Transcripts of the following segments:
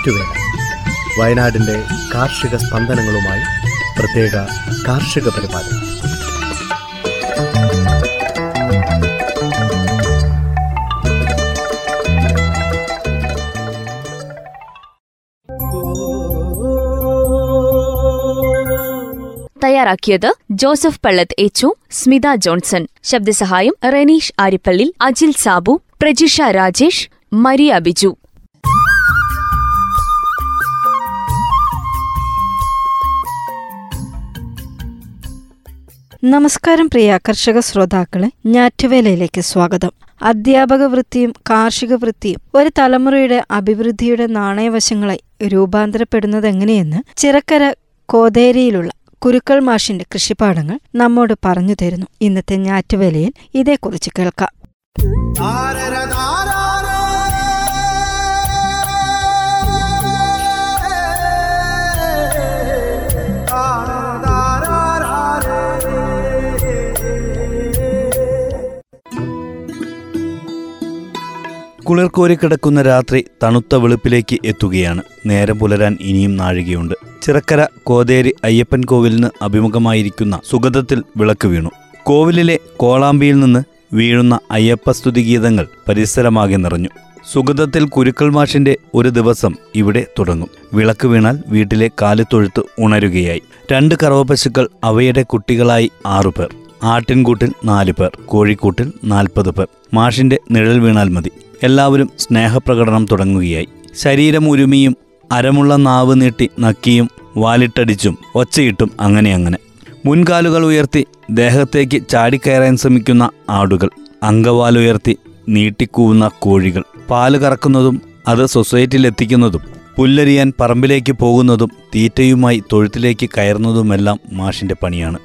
ഞാറ്റുവേല വയനാടിന്റെ കാർഷിക സ്പന്ദനങ്ങളുമായി പ്രത്യേക കാർഷിക പരിപാടി. തയ്യാറാക്കിയത് Joseph Pallath H Smitha Johnson. ശബ്ദസഹായം Reneesh Arippally Ajil Sabu Prajisha Rajesh Maria Biju. നമസ്കാരം പ്രിയ കർഷക ശ്രോതാക്കളെ ഞാറ്റുവേലയിലേക്ക് സ്വാഗതം. അധ്യാപക വൃത്തിയും കാർഷിക വൃത്തിയും ഒരു തലമുറയുടെ അഭിവൃദ്ധിയുടെ നാണയവശങ്ങളെ രൂപാന്തരപ്പെടുന്നത് എങ്ങനെയെന്ന് ചിറക്കര കോതേരിയിലുള്ള കുരുക്കൾ മാഷിന്റെ കൃഷിപ്പാടങ്ങൾ നമ്മോട് പറഞ്ഞു തരുന്നു. ഇന്നത്തെ ഞാറ്റുവേലയിൽ ഇതേക്കുറിച്ച് കേൾക്കാം. കുളിർക്കോരി കിടക്കുന്ന രാത്രി തണുത്ത വെളുപ്പിലേക്ക് എത്തുകയാണ്. നേരം പുലരാൻ ഇനിയും നാഴികയുണ്ട്. ചിറക്കര കോതേരി അയ്യപ്പൻ കോവിലിന് അഭിമുഖമായിരിക്കുന്ന സുഗതത്തിൽ വിളക്ക് വീണു. കോവിലിലെ കോളാമ്പിയിൽ നിന്ന് വീഴുന്ന അയ്യപ്പസ്തുതി ഗീതങ്ങൾ പരിസരമാകെ നിറഞ്ഞു. സുഗതത്തിൽ കുരുക്കൾ മാഷിന്റെ ഒരു ദിവസം ഇവിടെ തുടങ്ങും. വിളക്ക് വീണാൽ വീട്ടിലെ കാലിത്തൊഴുത്ത് ഉണരുകയായി. രണ്ട് കറവപശുക്കൾ അവയുടെ കുട്ടികളായി ആറുപേർ ആട്ടിൻകൂട്ടിൽ നാല് പേർ. കോഴിക്കൂട്ടിൽ നാൽപ്പത് പേർ. മാഷിന്റെ നിഴൽ വീണാൽ മതി. എല്ലാവരും സ്നേഹപ്രകടനം തുടങ്ങുകയായി. ശരീരം ഉരുമിയും അരമുള്ള നാവ് നീട്ടി നക്കിയും വാലിട്ടടിച്ചും ഒച്ചയിട്ടും അങ്ങനെ അങ്ങനെ. മുൻകാലുകൾ ഉയർത്തി ദേഹത്തേക്ക് ചാടിക്കയറാൻ ശ്രമിക്കുന്ന ആടുകൾ. അങ്കവാലുയർത്തി നീട്ടിക്കൂവുന്ന കോഴികൾ. പാൽ കറക്കുന്നതും അത് സൊസൈറ്റിയിലെത്തിക്കുന്നതും പുല്ലരിയാൻ പറമ്പിലേക്ക് പോകുന്നതും തീറ്റയുമായി തൊഴുത്തിലേക്ക് കയറുന്നതുമെല്ലാം മാഷിന്റെ പണിയാണ്.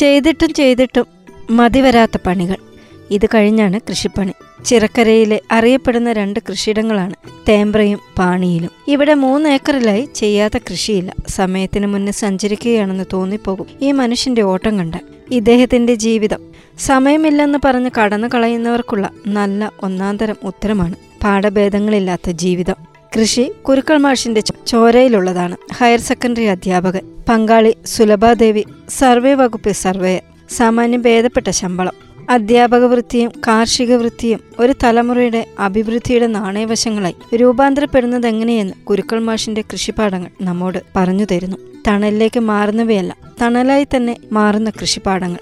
ചെയ്തിട്ടും ചെയ്തിട്ടും മതിവരാത്ത പണികൾ. ഇത് കഴിഞ്ഞാണ് കൃഷിപ്പണി. ചിറക്കരയിലെ അറിയപ്പെടുന്ന രണ്ട് കൃഷിയിടങ്ങളാണ് തേമ്പ്രയും പാണിയിലും. ഇവിടെ മൂന്ന് ഏക്കറിലായി ചെയ്യാത്ത കൃഷിയില്ല. സമയത്തിന് മുന്നേ സഞ്ചരിക്കുകയാണെന്ന് തോന്നിപ്പോകും ഈ മനുഷ്യന്റെ ഓട്ടം കണ്ട ഇദ്ദേഹത്തിന്റെ ജീവിതം. സമയമില്ലെന്ന് പറഞ്ഞ് കടന്നു കളയുന്നവർക്കുള്ള നല്ല ഒന്നാന്തരം ഉത്തരമാണ്. പാഠഭേദങ്ങളില്ലാത്ത ജീവിതം. കൃഷി കുരുക്കൾ മാഷിന്റെ ചോരയിലുള്ളതാണ്. ഹയർ സെക്കൻഡറി അധ്യാപകൻ പങ്കാളി സുലഭാദേവി സർവേ വകുപ്പ് സർവേയർ സാമാന്യം ഭേദപ്പെട്ട ശമ്പളം. അധ്യാപക വൃത്തിയും കാർഷിക വൃത്തിയും ഒരു തലമുറയുടെ അഭിവൃദ്ധിയുടെ നാണയവശങ്ങളായി രൂപാന്തരപ്പെടുന്നത് എങ്ങനെയെന്ന് കുരുക്കൾ മാഷിന്റെ കൃഷിപ്പാടങ്ങൾ നമ്മോട് പറഞ്ഞു തരുന്നു. തണലിലേക്ക് മാറുന്നവയല്ല തണലായി തന്നെ മാറുന്ന കൃഷിപ്പാടങ്ങൾ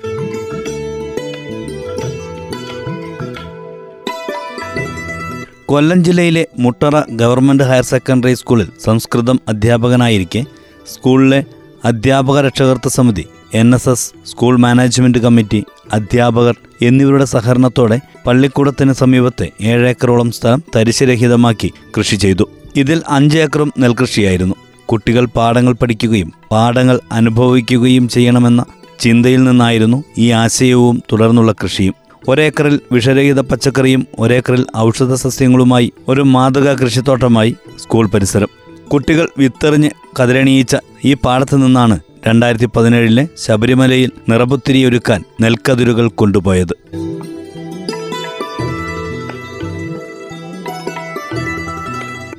കൊല്ലം ജില്ലയിലെ മുട്ടറ ഗവൺമെന്റ് ഹയർ സെക്കൻഡറി സ്കൂളിൽ സംസ്കൃതം അധ്യാപകനായിരിക്കെ സ്കൂളിലെ അധ്യാപക രക്ഷകർത്ത സമിതി N S S school management committee അധ്യാപകർ എന്നിവരുടെ സഹകരണത്തോടെ പള്ളിക്കൂടത്തിന് സമീപത്തെ ഏഴേക്കറോളം സ്ഥലം തരിശുരഹിതമാക്കി കൃഷി ചെയ്തു. ഇതിൽ അഞ്ചേക്കറും നെൽകൃഷിയായിരുന്നു. കുട്ടികൾ പാഠങ്ങൾ പഠിക്കുകയും പാഠങ്ങൾ അനുഭവിക്കുകയും ചെയ്യണമെന്ന ചിന്തയിൽ നിന്നായിരുന്നു ഈ ആശയവും തുടർന്നുള്ള കൃഷിയും. ഒരേക്കറിൽ വിഷരഹിത പച്ചക്കറിയും ഒരേക്കറിൽ ഔഷധ സസ്യങ്ങളുമായി ഒരു മാതൃകാ കൃഷിത്തോട്ടമായി സ്കൂൾ പരിസരം. കുട്ടികൾ വിത്തെറിഞ്ഞ് കതിരണിയിച്ച ഈ പാടത്തു നിന്നാണ് രണ്ടായിരത്തി പതിനേഴിലെ ശബരിമലയിൽ നിറപുത്തിരിയൊരുക്കാൻ നെൽക്കതിരുകൾ കൊണ്ടുപോയത്.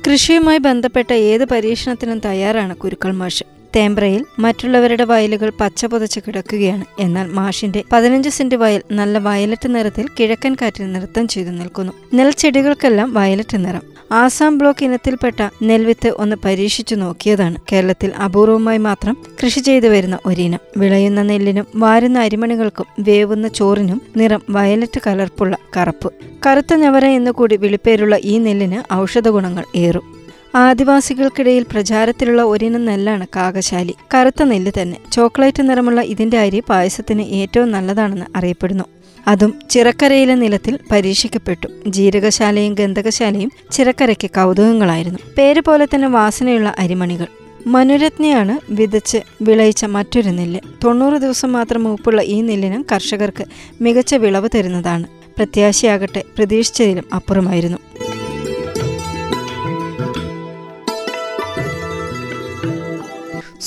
കൃഷിയുമായി ബന്ധപ്പെട്ട ഏത് പരീക്ഷണത്തിനും തയ്യാറാണ് കുരുക്കൾ മാഷ്. തേമ്പ്രയിൽ മറ്റുള്ളവരുടെ വയലുകൾ പച്ച പുതച്ച് കിടക്കുകയാണ്. എന്നാൽ മാഷിന്റെ പതിനഞ്ച് സെന്റ് വയൽ നല്ല വയലറ്റ് നിറത്തിൽ കിഴക്കൻ കാറ്റിൽ നൃത്തം ചെയ്തു നിൽക്കുന്നു. നെൽച്ചെടികൾക്കെല്ലാം വയലറ്റ് നിറം. ആസാം ബ്ലോക്ക് ഇനത്തിൽപ്പെട്ട നെൽവിത്ത് ഒന്ന് പരീക്ഷിച്ചു നോക്കിയതാണ്. കേരളത്തിൽ അപൂർവമായി മാത്രം കൃഷി ചെയ്തു വരുന്ന ഒരിനം. വിളയുന്ന നെല്ലിനും വാരുന്ന അരിമണികൾക്കും വേവുന്ന ചോറിനും നിറം വയലറ്റ് കലർപ്പുള്ള കറുപ്പ്. കറുത്ത ഞവര എന്നുകൂടി വിളിപ്പേരുള്ള ഈ നെല്ലിന് ഔഷധ ഗുണങ്ങൾ ഏറും. ആദിവാസികൾക്കിടയിൽ പ്രചാരത്തിലുള്ള ഒരിനം നെല്ലാണ് കാകശാലി. കറുത്ത നെല്ല് തന്നെ. ചോക്ലേറ്റ് നിറമുള്ള ഇതിന്റെ അരി പായസത്തിന് ഏറ്റവും നല്ലതാണെന്ന് അറിയപ്പെടുന്നു. അതും ചിറക്കരയിലെ നിലത്തിൽ പരീക്ഷിക്കപ്പെട്ടു. ജീരകശാലയും ഗന്ധകശാലയും ചിറക്കരയ്ക്ക് കൗതുകങ്ങളായിരുന്നു. പേര് പോലെ തന്നെ വാസനയുള്ള അരിമണികൾ. മനുരത്നയാണ് വിതച്ച് വിളയിച്ച മറ്റൊരു നെല്ല്. തൊണ്ണൂറ് ദിവസം മാത്രം മൂപ്പുള്ള ഈ നെല്ലിനും കർഷകർക്ക് മികച്ച വിളവ് തരുന്നതാണ്. പ്രത്യാശയാകട്ടെ പ്രതീക്ഷിച്ചതിലും അപ്പുറമായിരുന്നു.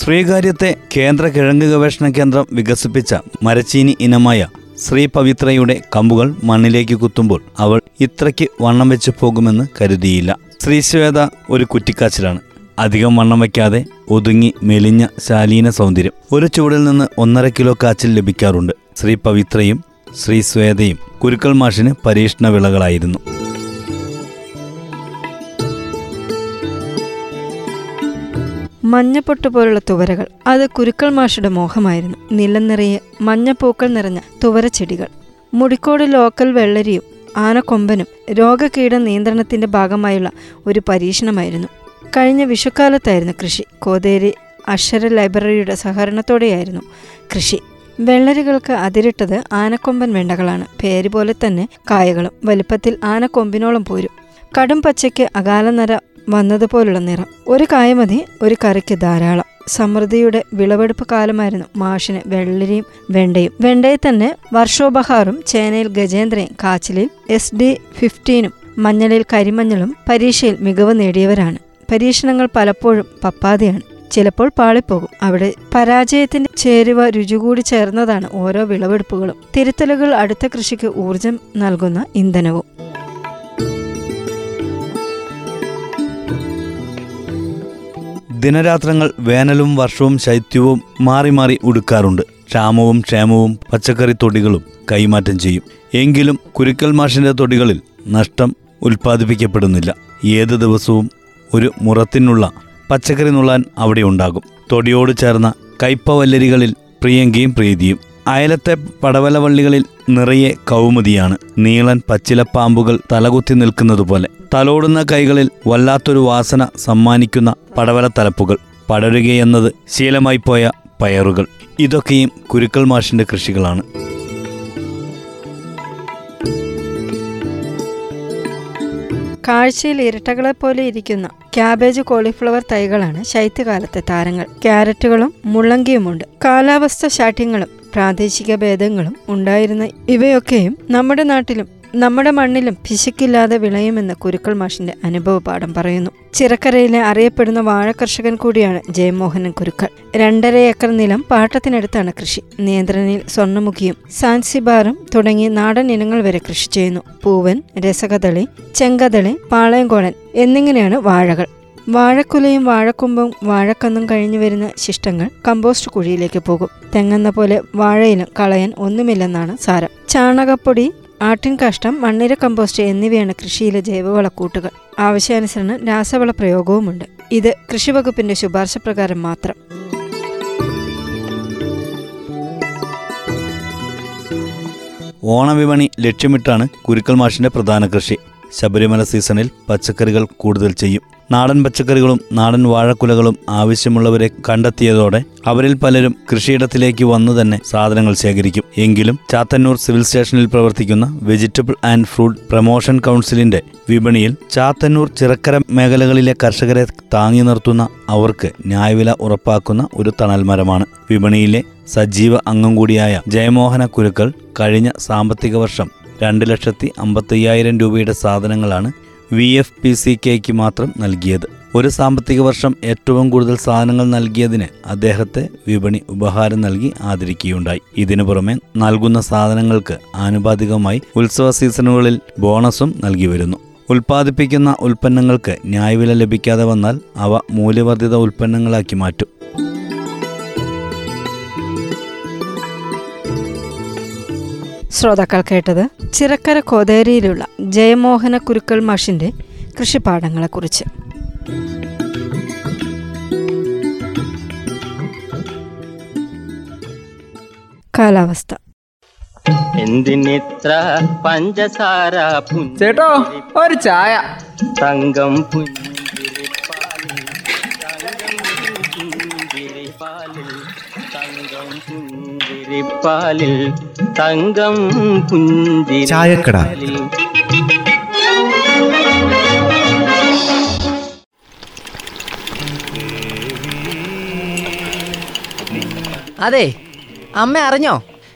ശ്രീകാര്യത്തെ കേന്ദ്ര കിഴങ്ങ് ഗവേഷണ കേന്ദ്രം വികസിപ്പിച്ച മരച്ചീനി ഇനമായ ശ്രീ പവിത്രയുടെ കമ്പുകൾ മണ്ണിലേക്ക് കുത്തുമ്പോൾ അവൾ ഇത്രയ്ക്ക് വണ്ണം വെച്ച് പോകുമെന്ന് കരുതിയില്ല. ശ്രീ ശ്രീശ്വേത ഒരു കുറ്റിക്കാച്ചിലാണ്. അധികം വണ്ണം വയ്ക്കാതെ ഒതുങ്ങി മെലിഞ്ഞ ശാലീന സൗന്ദര്യം. ഒരു ചൂടിൽ നിന്ന് ഒന്നര കിലോ കാച്ചിൽ ലഭിക്കാറുണ്ട്. ശ്രീ പവിത്രയും ശ്രീ ശ്വേതയും കുരുക്കൾ മാഷിന് പരീക്ഷണ വിളകളായിരുന്നു. മഞ്ഞപ്പൊട്ട് പോലുള്ള തുവരകൾ. അത് കുരുക്കൾ മാഷയുടെ മോഹമായിരുന്നു. നിലം നിറയെ മഞ്ഞപ്പൂക്കൾ നിറഞ്ഞ തുവരച്ചെടികൾ. മുടിക്കോട് ലോക്കൽ വെള്ളരിയും ആനക്കൊമ്പനും രോഗകീട നിയന്ത്രണത്തിന്റെ ഭാഗമായുള്ള ഒരു പരീക്ഷണമായിരുന്നു. കഴിഞ്ഞ വിഷുക്കാലത്തായിരുന്നു കൃഷി. കോതേരി അക്ഷര ലൈബ്രറിയുടെ സഹകരണത്തോടെയായിരുന്നു കൃഷി. വെള്ളരികൾക്ക് അതിരിട്ടത് ആനക്കൊമ്പൻ വെണ്ടകളാണ്. പേര് പോലെ തന്നെ കായകളും. വലിപ്പത്തിൽ ആനക്കൊമ്പിനോളം പോരും. കടും പച്ചയ്ക്ക് അകാലനര വന്നതുപോലുള്ള നിറം. ഒരു കായ മതി ഒരു കറിക്ക് ധാരാളം. സമൃദ്ധിയുടെ വിളവെടുപ്പ് കാലമായിരുന്നു മാഷിന് വെള്ളരിയും വെണ്ടയും. വെണ്ടയിൽ തന്നെ വർഷോപഹാറും ചേനയിൽ ഗജേന്ദ്രയും കാച്ചിലിൽ എസ് ഡി ഫിഫ്റ്റീനും മഞ്ഞളിൽ കരിമഞ്ഞളും പരീക്ഷയിൽ മികവ് നേടിയവരാണ്. പരീക്ഷണങ്ങൾ പലപ്പോഴും പപ്പാതെയാണ്. ചിലപ്പോൾ പാളിപ്പോകും. അവിടെ പരാജയത്തിന്റെ ചേരുവ രുചി കൂടി ചേർന്നതാണ് ഓരോ വിളവെടുപ്പുകളും. തിരുത്തലുകൾ അടുത്ത കൃഷിക്ക് ഊർജം നൽകുന്ന ഇന്ധനവും. ദിനരാത്രങ്ങൾ വേനലും വർഷവും ശൈത്യവും മാറി മാറി ഉടുക്കാറുണ്ട്. ക്ഷാമവും ക്ഷേമവും പച്ചക്കറി തൊടികളും കൈമാറ്റം ചെയ്യും. എങ്കിലും കുരുക്കൽ മാഷിന്റെ തൊടികളിൽ നഷ്ടം ഉൽപ്പാദിപ്പിക്കപ്പെടുന്നില്ല. ഏത് ദിവസവും ഒരു മുറത്തിനുള്ള പച്ചക്കറി നുള്ളാൻ അവിടെ ഉണ്ടാകും. തൊടിയോട് ചേർന്ന കയ്പവല്ലരികളിൽ പ്രിയങ്കയും പ്രീതിയും. അയലത്തെ പടവലവള്ളികളിൽ നിറയെ കൗമുദിയാണ്. നീളൻ പച്ചിലപ്പാമ്പുകൾ തലകുത്തി നിൽക്കുന്നതുപോലെ. തലോടുന്ന കൈകളിൽ വല്ലാത്തൊരു വാസന സമ്മാനിക്കുന്ന പടവല തലപ്പുകൾ പടരുകയെന്നത് ശീലമായി പോയ പയറുകൾ. ഇതൊക്കെയും കുരുക്കൾ മാഷിന്റെ കൃഷികളാണ്. കാഴ്ചയിൽ ഇരട്ടകളെ പോലെ ഇരിക്കുന്ന ക്യാബേജ് കോളിഫ്ലവർ തൈകളാണ് ശൈത്യകാലത്തെ താരങ്ങൾ. ക്യാരറ്റുകളും മുള്ളങ്കിയുമുണ്ട്. കാലാവസ്ഥ ശാഠ്യങ്ങളും പ്രാദേശിക ഭേദങ്ങളും ഉണ്ടായിരുന്ന ഇവയൊക്കെയും നമ്മുടെ നാട്ടിലും നമ്മുടെ മണ്ണിലും പിശുക്കില്ലാതെ വിളയുമെന്ന് കുരുക്കൾ മാഷിന്റെ അനുഭവ പാഠം പറയുന്നു. ചിറക്കരയിലെ അറിയപ്പെടുന്ന വാഴ കർഷകൻ കൂടിയാണ് ജയമോഹനൻ കുരുക്കൾ. രണ്ടര ഏക്കർ നിലം പാട്ടത്തിനടുത്താണ് കൃഷി. നിയന്ത്രണയിൽ സ്വർണമുഖിയും സാൻസിബാറും തുടങ്ങി നാടൻ ഇനങ്ങൾ വരെ കൃഷി ചെയ്യുന്നു. പൂവൻ രസകദളി ചെങ്കദളി പാളയംകോടൻ എന്നിങ്ങനെയാണ് വാഴകൾ. വാഴക്കുലയും വാഴക്കൊമ്പും വാഴക്കന്നും കഴിഞ്ഞു വരുന്ന ശിഷ്ടങ്ങൾ കമ്പോസ്റ്റ് കുഴിയിലേക്ക് പോകും. തെങ്ങെന്ന പോലെ വാഴയിലും കളയാൻ ഒന്നുമില്ലെന്നാണ് സാരം. ചാണകപ്പൊടി ആട്ടിൻ കാഷ്ടം മണ്ണിര കമ്പോസ്റ്റ് എന്നിവയാണ് കൃഷിയിലെ ജൈവവളക്കൂട്ടുകൾ. ആവശ്യാനുസരണം രാസവള പ്രയോഗവുമുണ്ട്. ഇത് കൃഷിവകുപ്പിന്റെ ശുപാർശ പ്രകാരം മാത്രം. ഓണവിപണി ലക്ഷ്യമിട്ടാണ് കുരുക്കൽ മാഷിന്റെ പ്രധാന കൃഷി. ശബരിമല സീസണിൽ പച്ചക്കറികൾ കൂടുതൽ ചെയ്യും. നാടൻ പച്ചക്കറികളും നാടൻ വാഴക്കുലകളും ആവശ്യമുള്ളവരെ കണ്ടെത്തിയതോടെ അവരിൽ പലരും കൃഷിയിടത്തിലേക്ക് വന്നു തന്നെ സാധനങ്ങൾ ശേഖരിക്കും. എങ്കിലും ചാത്തന്നൂർ സിവിൽ സ്റ്റേഷനിൽ പ്രവർത്തിക്കുന്ന വെജിറ്റബിൾ ആൻഡ് ഫ്രൂട്ട് പ്രൊമോഷൻ കൗൺസിലിന്റെ വിപണിയിൽ ചാത്തന്നൂർ ചിറക്കര മേഖലകളിലെ കർഷകരെ താങ്ങി നിർത്തുന്ന അവർക്ക് ന്യായവില ഉറപ്പാക്കുന്ന ഒരു തണൽമരമാണ്. വിപണിയിലെ സജീവ അംഗം കൂടിയായ ജയമോഹന കുരുക്കൾ കഴിഞ്ഞ സാമ്പത്തിക വർഷം രണ്ട് ലക്ഷത്തി അമ്പത്തയ്യായിരം രൂപയുടെ സാധനങ്ങളാണ് വി എഫ് പി സി കെക്ക് മാത്രം നൽകിയത്. ഒരു സാമ്പത്തിക വർഷം ഏറ്റവും കൂടുതൽ സാധനങ്ങൾ നൽകിയതിന് അദ്ദേഹത്തെ വിപണി ഉപഹാരം നൽകി ആദരിക്കുകയുണ്ടായി. ഇതിനു പുറമെ നൽകുന്ന സാധനങ്ങൾക്ക് ആനുപാതികമായി ഉത്സവ സീസണുകളിൽ ബോണസും നൽകി വരുന്നു. ഉൽപ്പാദിപ്പിക്കുന്ന ഉൽപ്പന്നങ്ങൾക്ക് ന്യായവില ലഭിക്കാതെ വന്നാൽ അവ മൂല്യവർദ്ധിത ഉൽപ്പന്നങ്ങളാക്കി മാറ്റും. ശ്രോതാക്കൾ കേട്ടത് ചിറക്കര കോതേരിയിലുള്ള ജയമോഹന കുരുക്കൾ മാഷിന്റെ കൃഷിപ്പാടങ്ങളെക്കുറിച്ച് കാലാവസ്ഥ. എന്തിനിത്ര പഞ്ചസാര ചേട്ടോ ഒരു ചായ. തങ്കം പുഞ്ചിരിപ്പാലിൽ പുഞ്ചിരിപ്പാലിൽ തങ്കം ചായക്കട. അതെ അമ്മ അറിഞ്ഞോ?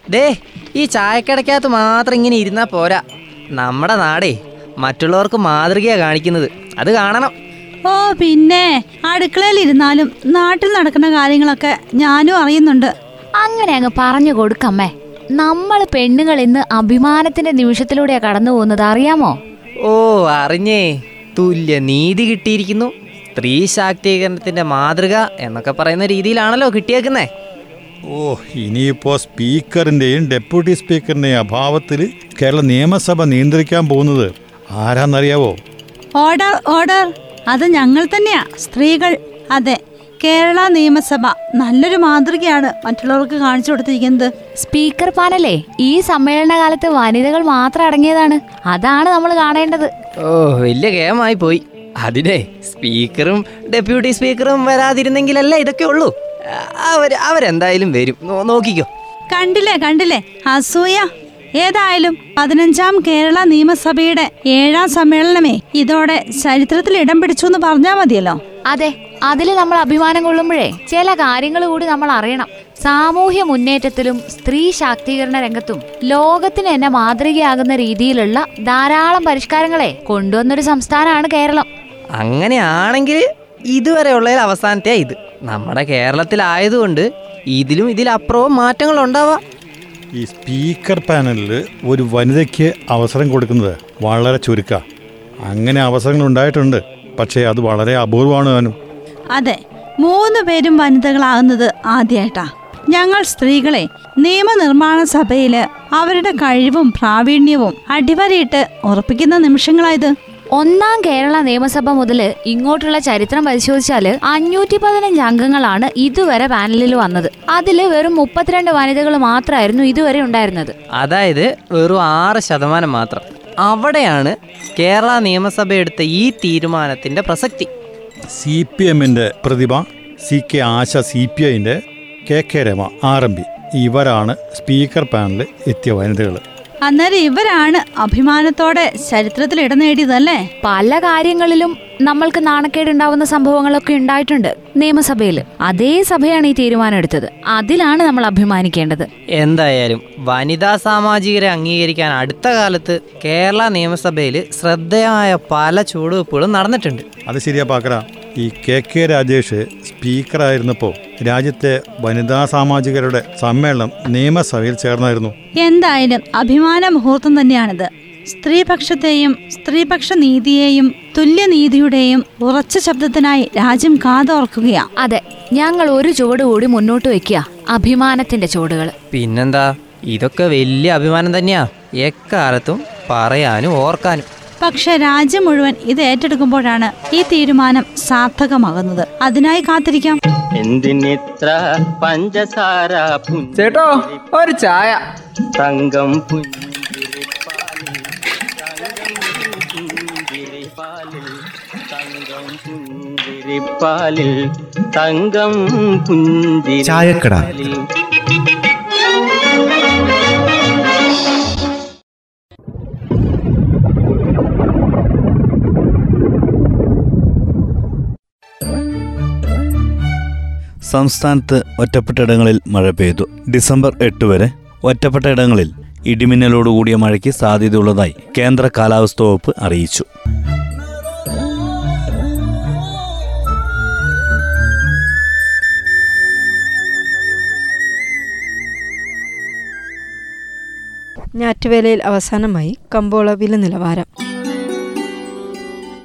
ദേ ഈ ചായക്കടക്കകത്ത് മാത്രം ഇങ്ങനെ ഇരുന്നാൽ പോരാ. നമ്മുടെ നാടേ മറ്റുള്ളവർക്ക് മാതൃകയാ കാണിക്കുന്നത്. അത് കാണണം. ഓ പിന്നെ അടുക്കളയിൽ ഇരുന്നാലും നാട്ടിൽ നടക്കുന്ന കാര്യങ്ങളൊക്കെ ഞാനും അറിയുന്നുണ്ട്. അങ്ങനെ അങ്ങ് പറഞ്ഞു കൊടുക്കമ്മേ. നമ്മൾ പെണ്ണുങ്ങൾ ഇന്ന് അഭിമാനത്തിന്റെ നിമിഷത്തിലൂടെയാ കടന്നു പോകുന്നത് അറിയാമോ? ഓ അറിഞ്ഞേ. തുല്യ നീതി കിട്ടിയിരിക്കുന്നു. സ്ത്രീ ശാക്തീകരണത്തിന്റെ മാതൃക എന്നൊക്കെ പറയുന്ന രീതിയിലാണല്ലോ കിട്ടിയേക്കുന്നേ. ഓ ഇനിയിപ്പോ സ്പീക്കറിന്റെയും ഡെപ്യൂട്ടി സ്പീക്കറിന്റെയും അഭാവത്തിൽ കേരള നിയമസഭ നിയന്ത്രിക്കാൻ പോകുന്നത് ആരാന്നറിയാവോ? Order order. അത് ഞങ്ങൾ തന്നെയാ. സ്ത്രീകൾ അതെ. കേരള നിയമസഭ നല്ലൊരു മാതൃകയാണ് മറ്റുള്ളവർക്ക് കാണിച്ചു കൊടുത്തിരിക്കുന്നത്. സ്പീക്കർ പാനലേ ഈ സമ്മേളന കാലത്ത് വനിതകൾ മാത്രം അടങ്ങിയതാണ്. അതാണ് നമ്മൾ കാണേണ്ടത്. ഓ വലിയ ഗെയിമായി പോയി. അതിനെ സ്പീക്കറും ഡെപ്യൂട്ടി സ്പീക്കറും വരാതിരുന്നെങ്കിലല്ലേ ഇതൊക്കെ ഉള്ളൂ. അവർ അവരെന്തായാലും വരും. നോക്കിക്കോ. കണ്ടില്ലേ കണ്ടില്ലേ? അസൂയ. ഏതായാലും പതിനഞ്ചാം കേരള നിയമസഭയുടെ ഏഴാം സമ്മേളനമേ ഇതോടെ ചരിത്രത്തിൽ ഇടം പിടിച്ചു എന്ന് പറഞ്ഞാൽ മതിയല്ലോ. അതെ അതിൽ നമ്മൾ അഭിമാനം കൊള്ളുമ്പോഴേ ചില കാര്യങ്ങൾ കൂടി നമ്മൾ അറിയണം. സാമൂഹ്യ മുന്നേറ്റത്തിലും സ്ത്രീ ശാക്തീകരണ രംഗത്തും ലോകത്തിന് തന്നെ മാതൃകയാകുന്ന രീതിയിലുള്ള ധാരാളം പരിഷ്കാരങ്ങളെ കൊണ്ടുവന്നൊരു സംസ്ഥാനമാണ് കേരളം. അങ്ങനെയാണെങ്കിൽ ഇതുവരെ ഉള്ളതിൽ അവസാനത്തെ ഇത്. നമ്മുടെ കേരളത്തിലായതുകൊണ്ട് ഇതിലും ഇതിലപ്പുറവും മാറ്റങ്ങൾ ഉണ്ടാവാം. ഈ സ്പീക്കർ പാനലിൽ ഒരു വനിതയ്ക്ക് അവസരം കൊടുക്കുന്നത് വളരെ ചുരുക്ക. അങ്ങനെ അവസരങ്ങൾ ഉണ്ടായിട്ടുണ്ട്. പക്ഷേ അത് വളരെ അപൂർവമാണ് താനും. അതെ മൂന്ന് പേരും വനിതകളാകുന്നത് ആദ്യമായിട്ടാ ഞങ്ങൾ സ്ത്രീകളെ നിയമനിർമ്മാണ സഭയിൽ അവരുടെ കഴിവും പ്രാവീണ്യവും അടിവരയിട്ട് ഉറപ്പിക്കുന്ന നിമിഷങ്ങളായത്. ഒന്നാം കേരള നിയമസഭ മുതൽ ഇങ്ങോട്ടുള്ള ചരിത്രം പരിശോധിച്ചാൽ അഞ്ഞൂറ്റി പതിനഞ്ച് അംഗങ്ങളാണ് ഇതുവരെ പാനലിൽ വന്നത്. അതിൽ വെറും മുപ്പത്തിരണ്ട് വനിതകൾ മാത്രമായിരുന്നു ഇതുവരെ ഉണ്ടായിരുന്നത്. അതായത് വെറും ആറ് ശതമാനം മാത്രം. അവിടെയാണ് കേരള നിയമസഭ എടുത്ത ഈ തീരുമാനത്തിന്റെ പ്രസക്തി. സി പി എമ്മിന്റെ Prathibha C K Asha C P ഐന്റെ K K Rama R M P. ഇവരാണ് സ്പീക്കർ പാനലിൽ എത്തിയ വനിതകൾ അന്നേരം ഇവരാണ് അഭിമാനത്തോടെ ചരിത്രത്തിൽ ഇടം നേടിയതല്ലേ? പല കാര്യങ്ങളിലും നമ്മൾക്ക് നാണക്കേടുണ്ടാവുന്ന സംഭവങ്ങളൊക്കെ ഉണ്ടായിട്ടുണ്ട് നിയമസഭയിൽ. അതേ സഭയാണ് ഈ തീരുമാനം എടുത്തത് അതിലാണ് നമ്മൾ അഭിമാനിക്കേണ്ടത്. എന്തായാലും വനിതാ സാമാജികരെ അംഗീകരിക്കാൻ അടുത്ത കാലത്ത് കേരള നിയമസഭയിൽ ശ്രദ്ധേയമായ പല ചുവടുവെപ്പുകളും നടന്നിട്ടുണ്ട്. അത് ശരിയാ പാക്കറ. ഈ കെ കെ രാജേഷ് സ്പീക്കറായിരുന്നപ്പോൾ രാജ്യത്തെ വനിതാ സാമാജികരുടെ സമ്മേളനം നിയമസഭയിൽ ചേർന്നായിരുന്നു. എന്തായാലും അഭിമാന മുഹൂർത്തം തന്നെയാണിത്. സ്ത്രീപക്ഷത്തെയും സ്ത്രീപക്ഷ നീതിയെയും തുല്യനീതിയുടെയും ഉറച്ച ശബ്ദത്തിനായി രാജ്യം കാതോർക്കുകയാ. അതെ ഞങ്ങൾ ഒരു ചുവട് കൂടി മുന്നോട്ട് വെക്കുക അഭിമാനത്തിന്റെ ചുവടുകൾ. പിന്നെന്താ? ഇതൊക്കെ വലിയ അഭിമാനം തന്നെയാ. എക്കാലത്തും പറയാനും ഓർക്കാനും. പക്ഷെ രാജ്യം മുഴുവൻ ഇത് ഏറ്റെടുക്കുമ്പോഴാണ് ഈ തീരുമാനം സാർത്ഥകമാകുന്നത്. അതിനായി കാത്തിരിക്കാം. എന്തിനിത്ര പഞ്ചസാര ചേട്ടോ ഒരു ചായ. തങ്കം പുഞ്ചിരിപ്പാലിൽ തങ്കം പുഞ്ചിരിപ്പാലിൽ തങ്കം പുഞ്ചിരിപ്പാലിൽ തങ്കം ചായക്കട. സംസ്ഥാനത്ത് ഒറ്റപ്പെട്ടയിടങ്ങളിൽ മഴ പെയ്തു. ഡിസംബർ എട്ട് വരെ ഒറ്റപ്പെട്ട ഇടങ്ങളിൽ ഇടിമിന്നലോടുകൂടിയ മഴയ്ക്ക് സാധ്യതയുള്ളതായി കേന്ദ്ര കാലാവസ്ഥാ വകുപ്പ് അറിയിച്ചു. ഞാറ്റുവേലയിൽ അവസാനമായി കമ്പോള വില നിലവാരം.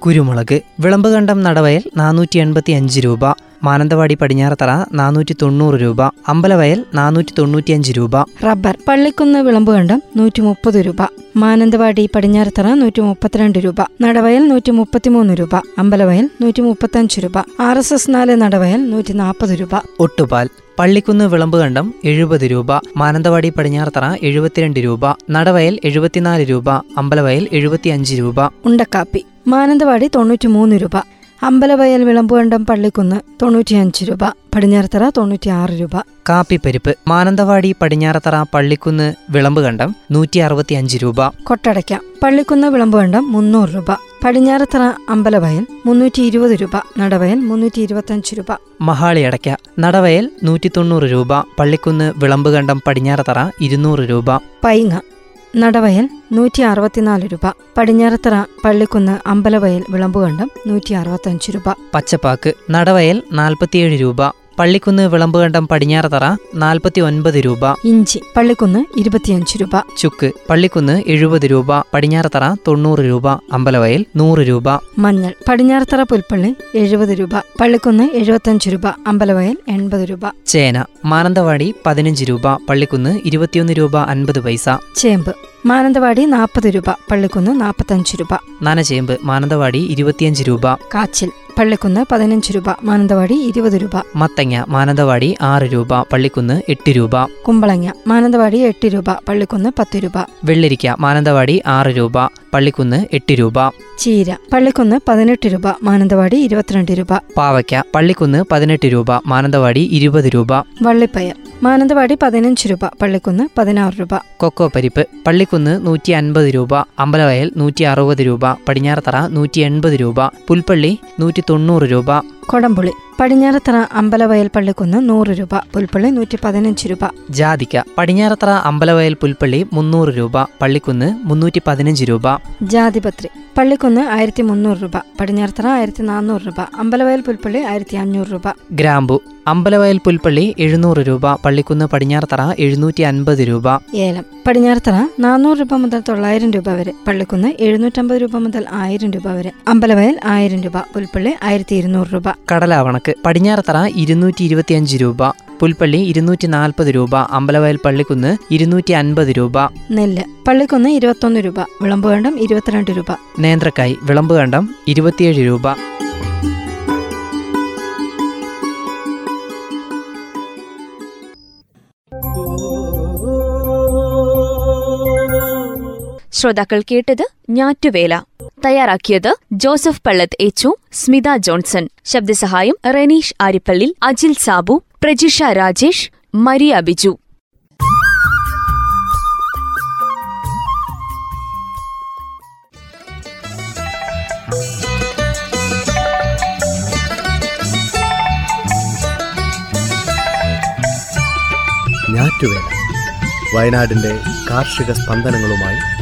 കുരുമുളക് വിളമ്പുകണ്ടം നടവയൽ നാനൂറ്റി എൺപത്തി അഞ്ച് രൂപ മാനന്തവാടി പടിഞ്ഞാറത്തറ നാനൂറ്റി തൊണ്ണൂറ് രൂപ അമ്പലവയൽ നാനൂറ്റി തൊണ്ണൂറ്റിയഞ്ച് രൂപ. റബ്ബർ പള്ളിക്കുന്ന് വിളമ്പുകണ്ടം നൂറ്റി മുപ്പത് രൂപ മാനന്തവാടി പടിഞ്ഞാറത്തറ നൂറ്റി മുപ്പത്തിരണ്ട് രൂപ നടവയൽ നൂറ്റി മുപ്പത്തിമൂന്ന് രൂപ അമ്പലവയൽ നൂറ്റി മുപ്പത്തഞ്ച് രൂപ ആർ എസ് എസ് നാല് നടവയൽ നൂറ്റി നാൽപ്പത് രൂപ. ഒട്ടുപാൽ പള്ളിക്കുന്ന് വിളമ്പുകണ്ടം എഴുപത് രൂപ മാനന്തവാടി പടിഞ്ഞാറത്തറ എഴുപത്തിരണ്ട് രൂപ നടവയൽ എഴുപത്തിനാല് രൂപ അമ്പലവയൽ എഴുപത്തിയഞ്ച് രൂപ. ഉണ്ടക്കാപ്പി മാനന്തവാടി തൊണ്ണൂറ്റി മൂന്ന് രൂപ. അമ്പലവയൽ വിളമ്പുകണ്ടം പള്ളിക്കുന്ന് തൊണ്ണൂറ്റിയഞ്ച് രൂപ പടിഞ്ഞാറത്തറ തൊണ്ണൂറ്റിയാറ് രൂപ. കാപ്പിപ്പരിപ്പ് മാനന്തവാടി പടിഞ്ഞാറത്തറ പള്ളിക്കുന്ന് വിളമ്പുകണ്ടം നൂറ്റി അറുപത്തി അഞ്ച് രൂപ. കൊട്ടടയ്ക്ക പള്ളിക്കുന്ന് വിളമ്പുകണ്ടം മുന്നൂറ് രൂപ. പടിഞ്ഞാറത്തറ അമ്പലവയൽ മുന്നൂറ്റി ഇരുപത് രൂപ നടവയൽ മുന്നൂറ്റി ഇരുപത്തഞ്ച് രൂപ. മഹാളി അടയ്ക്ക നടവയൽ നൂറ്റി തൊണ്ണൂറ് രൂപ പള്ളിക്കുന്ന് വിളമ്പുകണ്ടം പടിഞ്ഞാറത്തറ ഇരുന്നൂറ് രൂപ. പൈങ്ങ നടവയൽ നൂറ്റി അറുപത്തിനാല് രൂപ. പടിഞ്ഞാറത്തറ പള്ളിക്കുന്ന് അമ്പലവയൽ വിളമ്പുകണ്ടം നൂറ്റി അറുപത്തഞ്ച് രൂപ. പച്ചപ്പാക്ക് നടവയൽ നാൽപ്പത്തിയേഴ് രൂപ. പള്ളിക്കുന്ന് വിളമ്പുകണ്ടം പടിഞ്ഞാറത്തറ നാൽപ്പത്തി ഒൻപത് രൂപ. ഇഞ്ചി പള്ളിക്കുന്ന് ഇരുപത്തിയഞ്ച് രൂപ. ചുക്ക് പള്ളിക്കുന്ന് എഴുപത് രൂപ പടിഞ്ഞാറത്തറ തൊണ്ണൂറ് രൂപ അമ്പലവയൽ നൂറ് രൂപ. മഞ്ഞൾ പടിഞ്ഞാറത്തറ പുൽപ്പള്ളി എഴുപത് രൂപ പള്ളിക്കുന്ന് എഴുപത്തിയഞ്ച് രൂപ അമ്പലവയൽ എൺപത് രൂപ. ചേന മാനന്തവാടി പതിനഞ്ച് രൂപ പള്ളിക്കുന്ന് ഇരുപത്തിയൊന്ന് രൂപ അൻപത് പൈസ. ചേമ്പ് മാനന്തവാടി നാൽപ്പത് രൂപ പള്ളിക്കുന്ന് നാൽപ്പത്തഞ്ച് രൂപ. നനചേമ്പ് മാനന്തവാടി ഇരുപത്തിയഞ്ച് രൂപ. കാച്ചിൽ പള്ളിക്കുന്ന് പതിനഞ്ച് രൂപ മാനന്തവാടി ഇരുപത് രൂപ. മത്തങ്ങ മാനന്തവാടി ആറ് രൂപ പള്ളിക്കുന്ന് എട്ട് രൂപ. കുമ്പളങ്ങ മാനന്തവാടി എട്ട് രൂപ പള്ളിക്കുന്ന് പത്ത് രൂപ. വെള്ളരിക്ക മാനന്തവാടി ആറ് രൂപ. പള്ളിക്കുന്ന് എട്ട് രൂപ. ചീര. പള്ളിക്കുന്ന് പതിനെട്ട് രൂപ. മാനന്തവാടി ഇരുപത്തിരണ്ട് രൂപ. പാവയ്ക്ക. പള്ളിക്കുന്ന് പതിനെട്ട് രൂപ. മാനന്തവാടി ഇരുപത് രൂപ. വള്ളിപ്പയർ. മാനന്തവാടി പതിനഞ്ച് രൂപ. പള്ളിക്കുന്ന് പതിനാറ് രൂപ. കൊക്കോ പരിപ്പ്. പള്ളിക്കുന്ന് നൂറ്റി അൻപത് രൂപ. അമ്പലവയൽ നൂറ്റി അറുപത് രൂപ. പടിഞ്ഞാറത്തറ നൂറ്റി എൺപത് രൂപ. പുൽപ്പള്ളി നൂറ്റി തൊണ്ണൂറ് രൂപ. കൊടംപുളി പടിഞ്ഞാറത്തറ അമ്പലവയൽ പള്ളിക്കുന്ന് നൂറ് രൂപ പുൽപ്പള്ളി നൂറ്റി പതിനഞ്ച് രൂപ. ജാതിക്ക പടിഞ്ഞാറത്തറ അമ്പലവയൽ പുൽപ്പള്ളി മുന്നൂറ് രൂപ പള്ളിക്കുന്ന് മുന്നൂറ്റി പതിനഞ്ച് രൂപ. ജാതിപത്രി പള്ളിക്കുന്ന് ആയിരത്തി മുന്നൂറ് രൂപ പടിഞ്ഞാറത്തറ ആയിരത്തി നാനൂറ് രൂപ അമ്പലവയൽ പുൽപ്പള്ളി ആയിരത്തി അഞ്ഞൂറ് രൂപ. ഗ്രാമ്പു അമ്പലവയൽ പുൽപ്പള്ളി എഴുന്നൂറ് രൂപ പള്ളിക്കുന്ന് പടിഞ്ഞാറത്തറ എഴുന്നൂറ്റി അൻപത് രൂപ. ഏലം. പടിഞ്ഞാറത്തറ നാനൂറ് രൂപ മുതൽ തൊള്ളായിരം രൂപ വരെ പള്ളിക്കുന്ന് എഴുന്നൂറ്റമ്പത് രൂപ മുതൽ ആയിരം രൂപ വരെ അമ്പലവയൽ ആയിരം രൂപ പുൽപ്പള്ളി ആയിരത്തി ഇരുന്നൂറ് രൂപ. കടലാവണക്ക് പടിഞ്ഞാറത്തറ ഇരുന്നൂറ്റി ഇരുപത്തിയഞ്ച് രൂപ പുൽപ്പള്ളി ഇരുന്നൂറ്റി നാൽപ്പത് രൂപ അമ്പലവയൽ പള്ളിക്കുന്ന് ഇരുന്നൂറ്റി അൻപത് രൂപ. നെല്ല് പള്ളിക്കുന്ന് ഇരുപത്തൊന്ന് രൂപ വിളമ്പുകണ്ടം ഇരുപത്തിരണ്ട് രൂപ. നേന്ത്രക്കായ് വിളമ്പുകണ്ടം ഇരുപത്തിയേഴ് രൂപ. ശ്രോതാക്കൾ കേട്ടത് ഞാറ്റുവേല. തയ്യാറാക്കിയത് Joseph Pallath H Smitha Johnson. ശബ്ദസഹായം Reneesh Arippally Ajil Sabu Prajisha Rajesh Maria Biju. വയനാടിന്റെ കാർഷിക സ്പന്ദനങ്ങളുമായി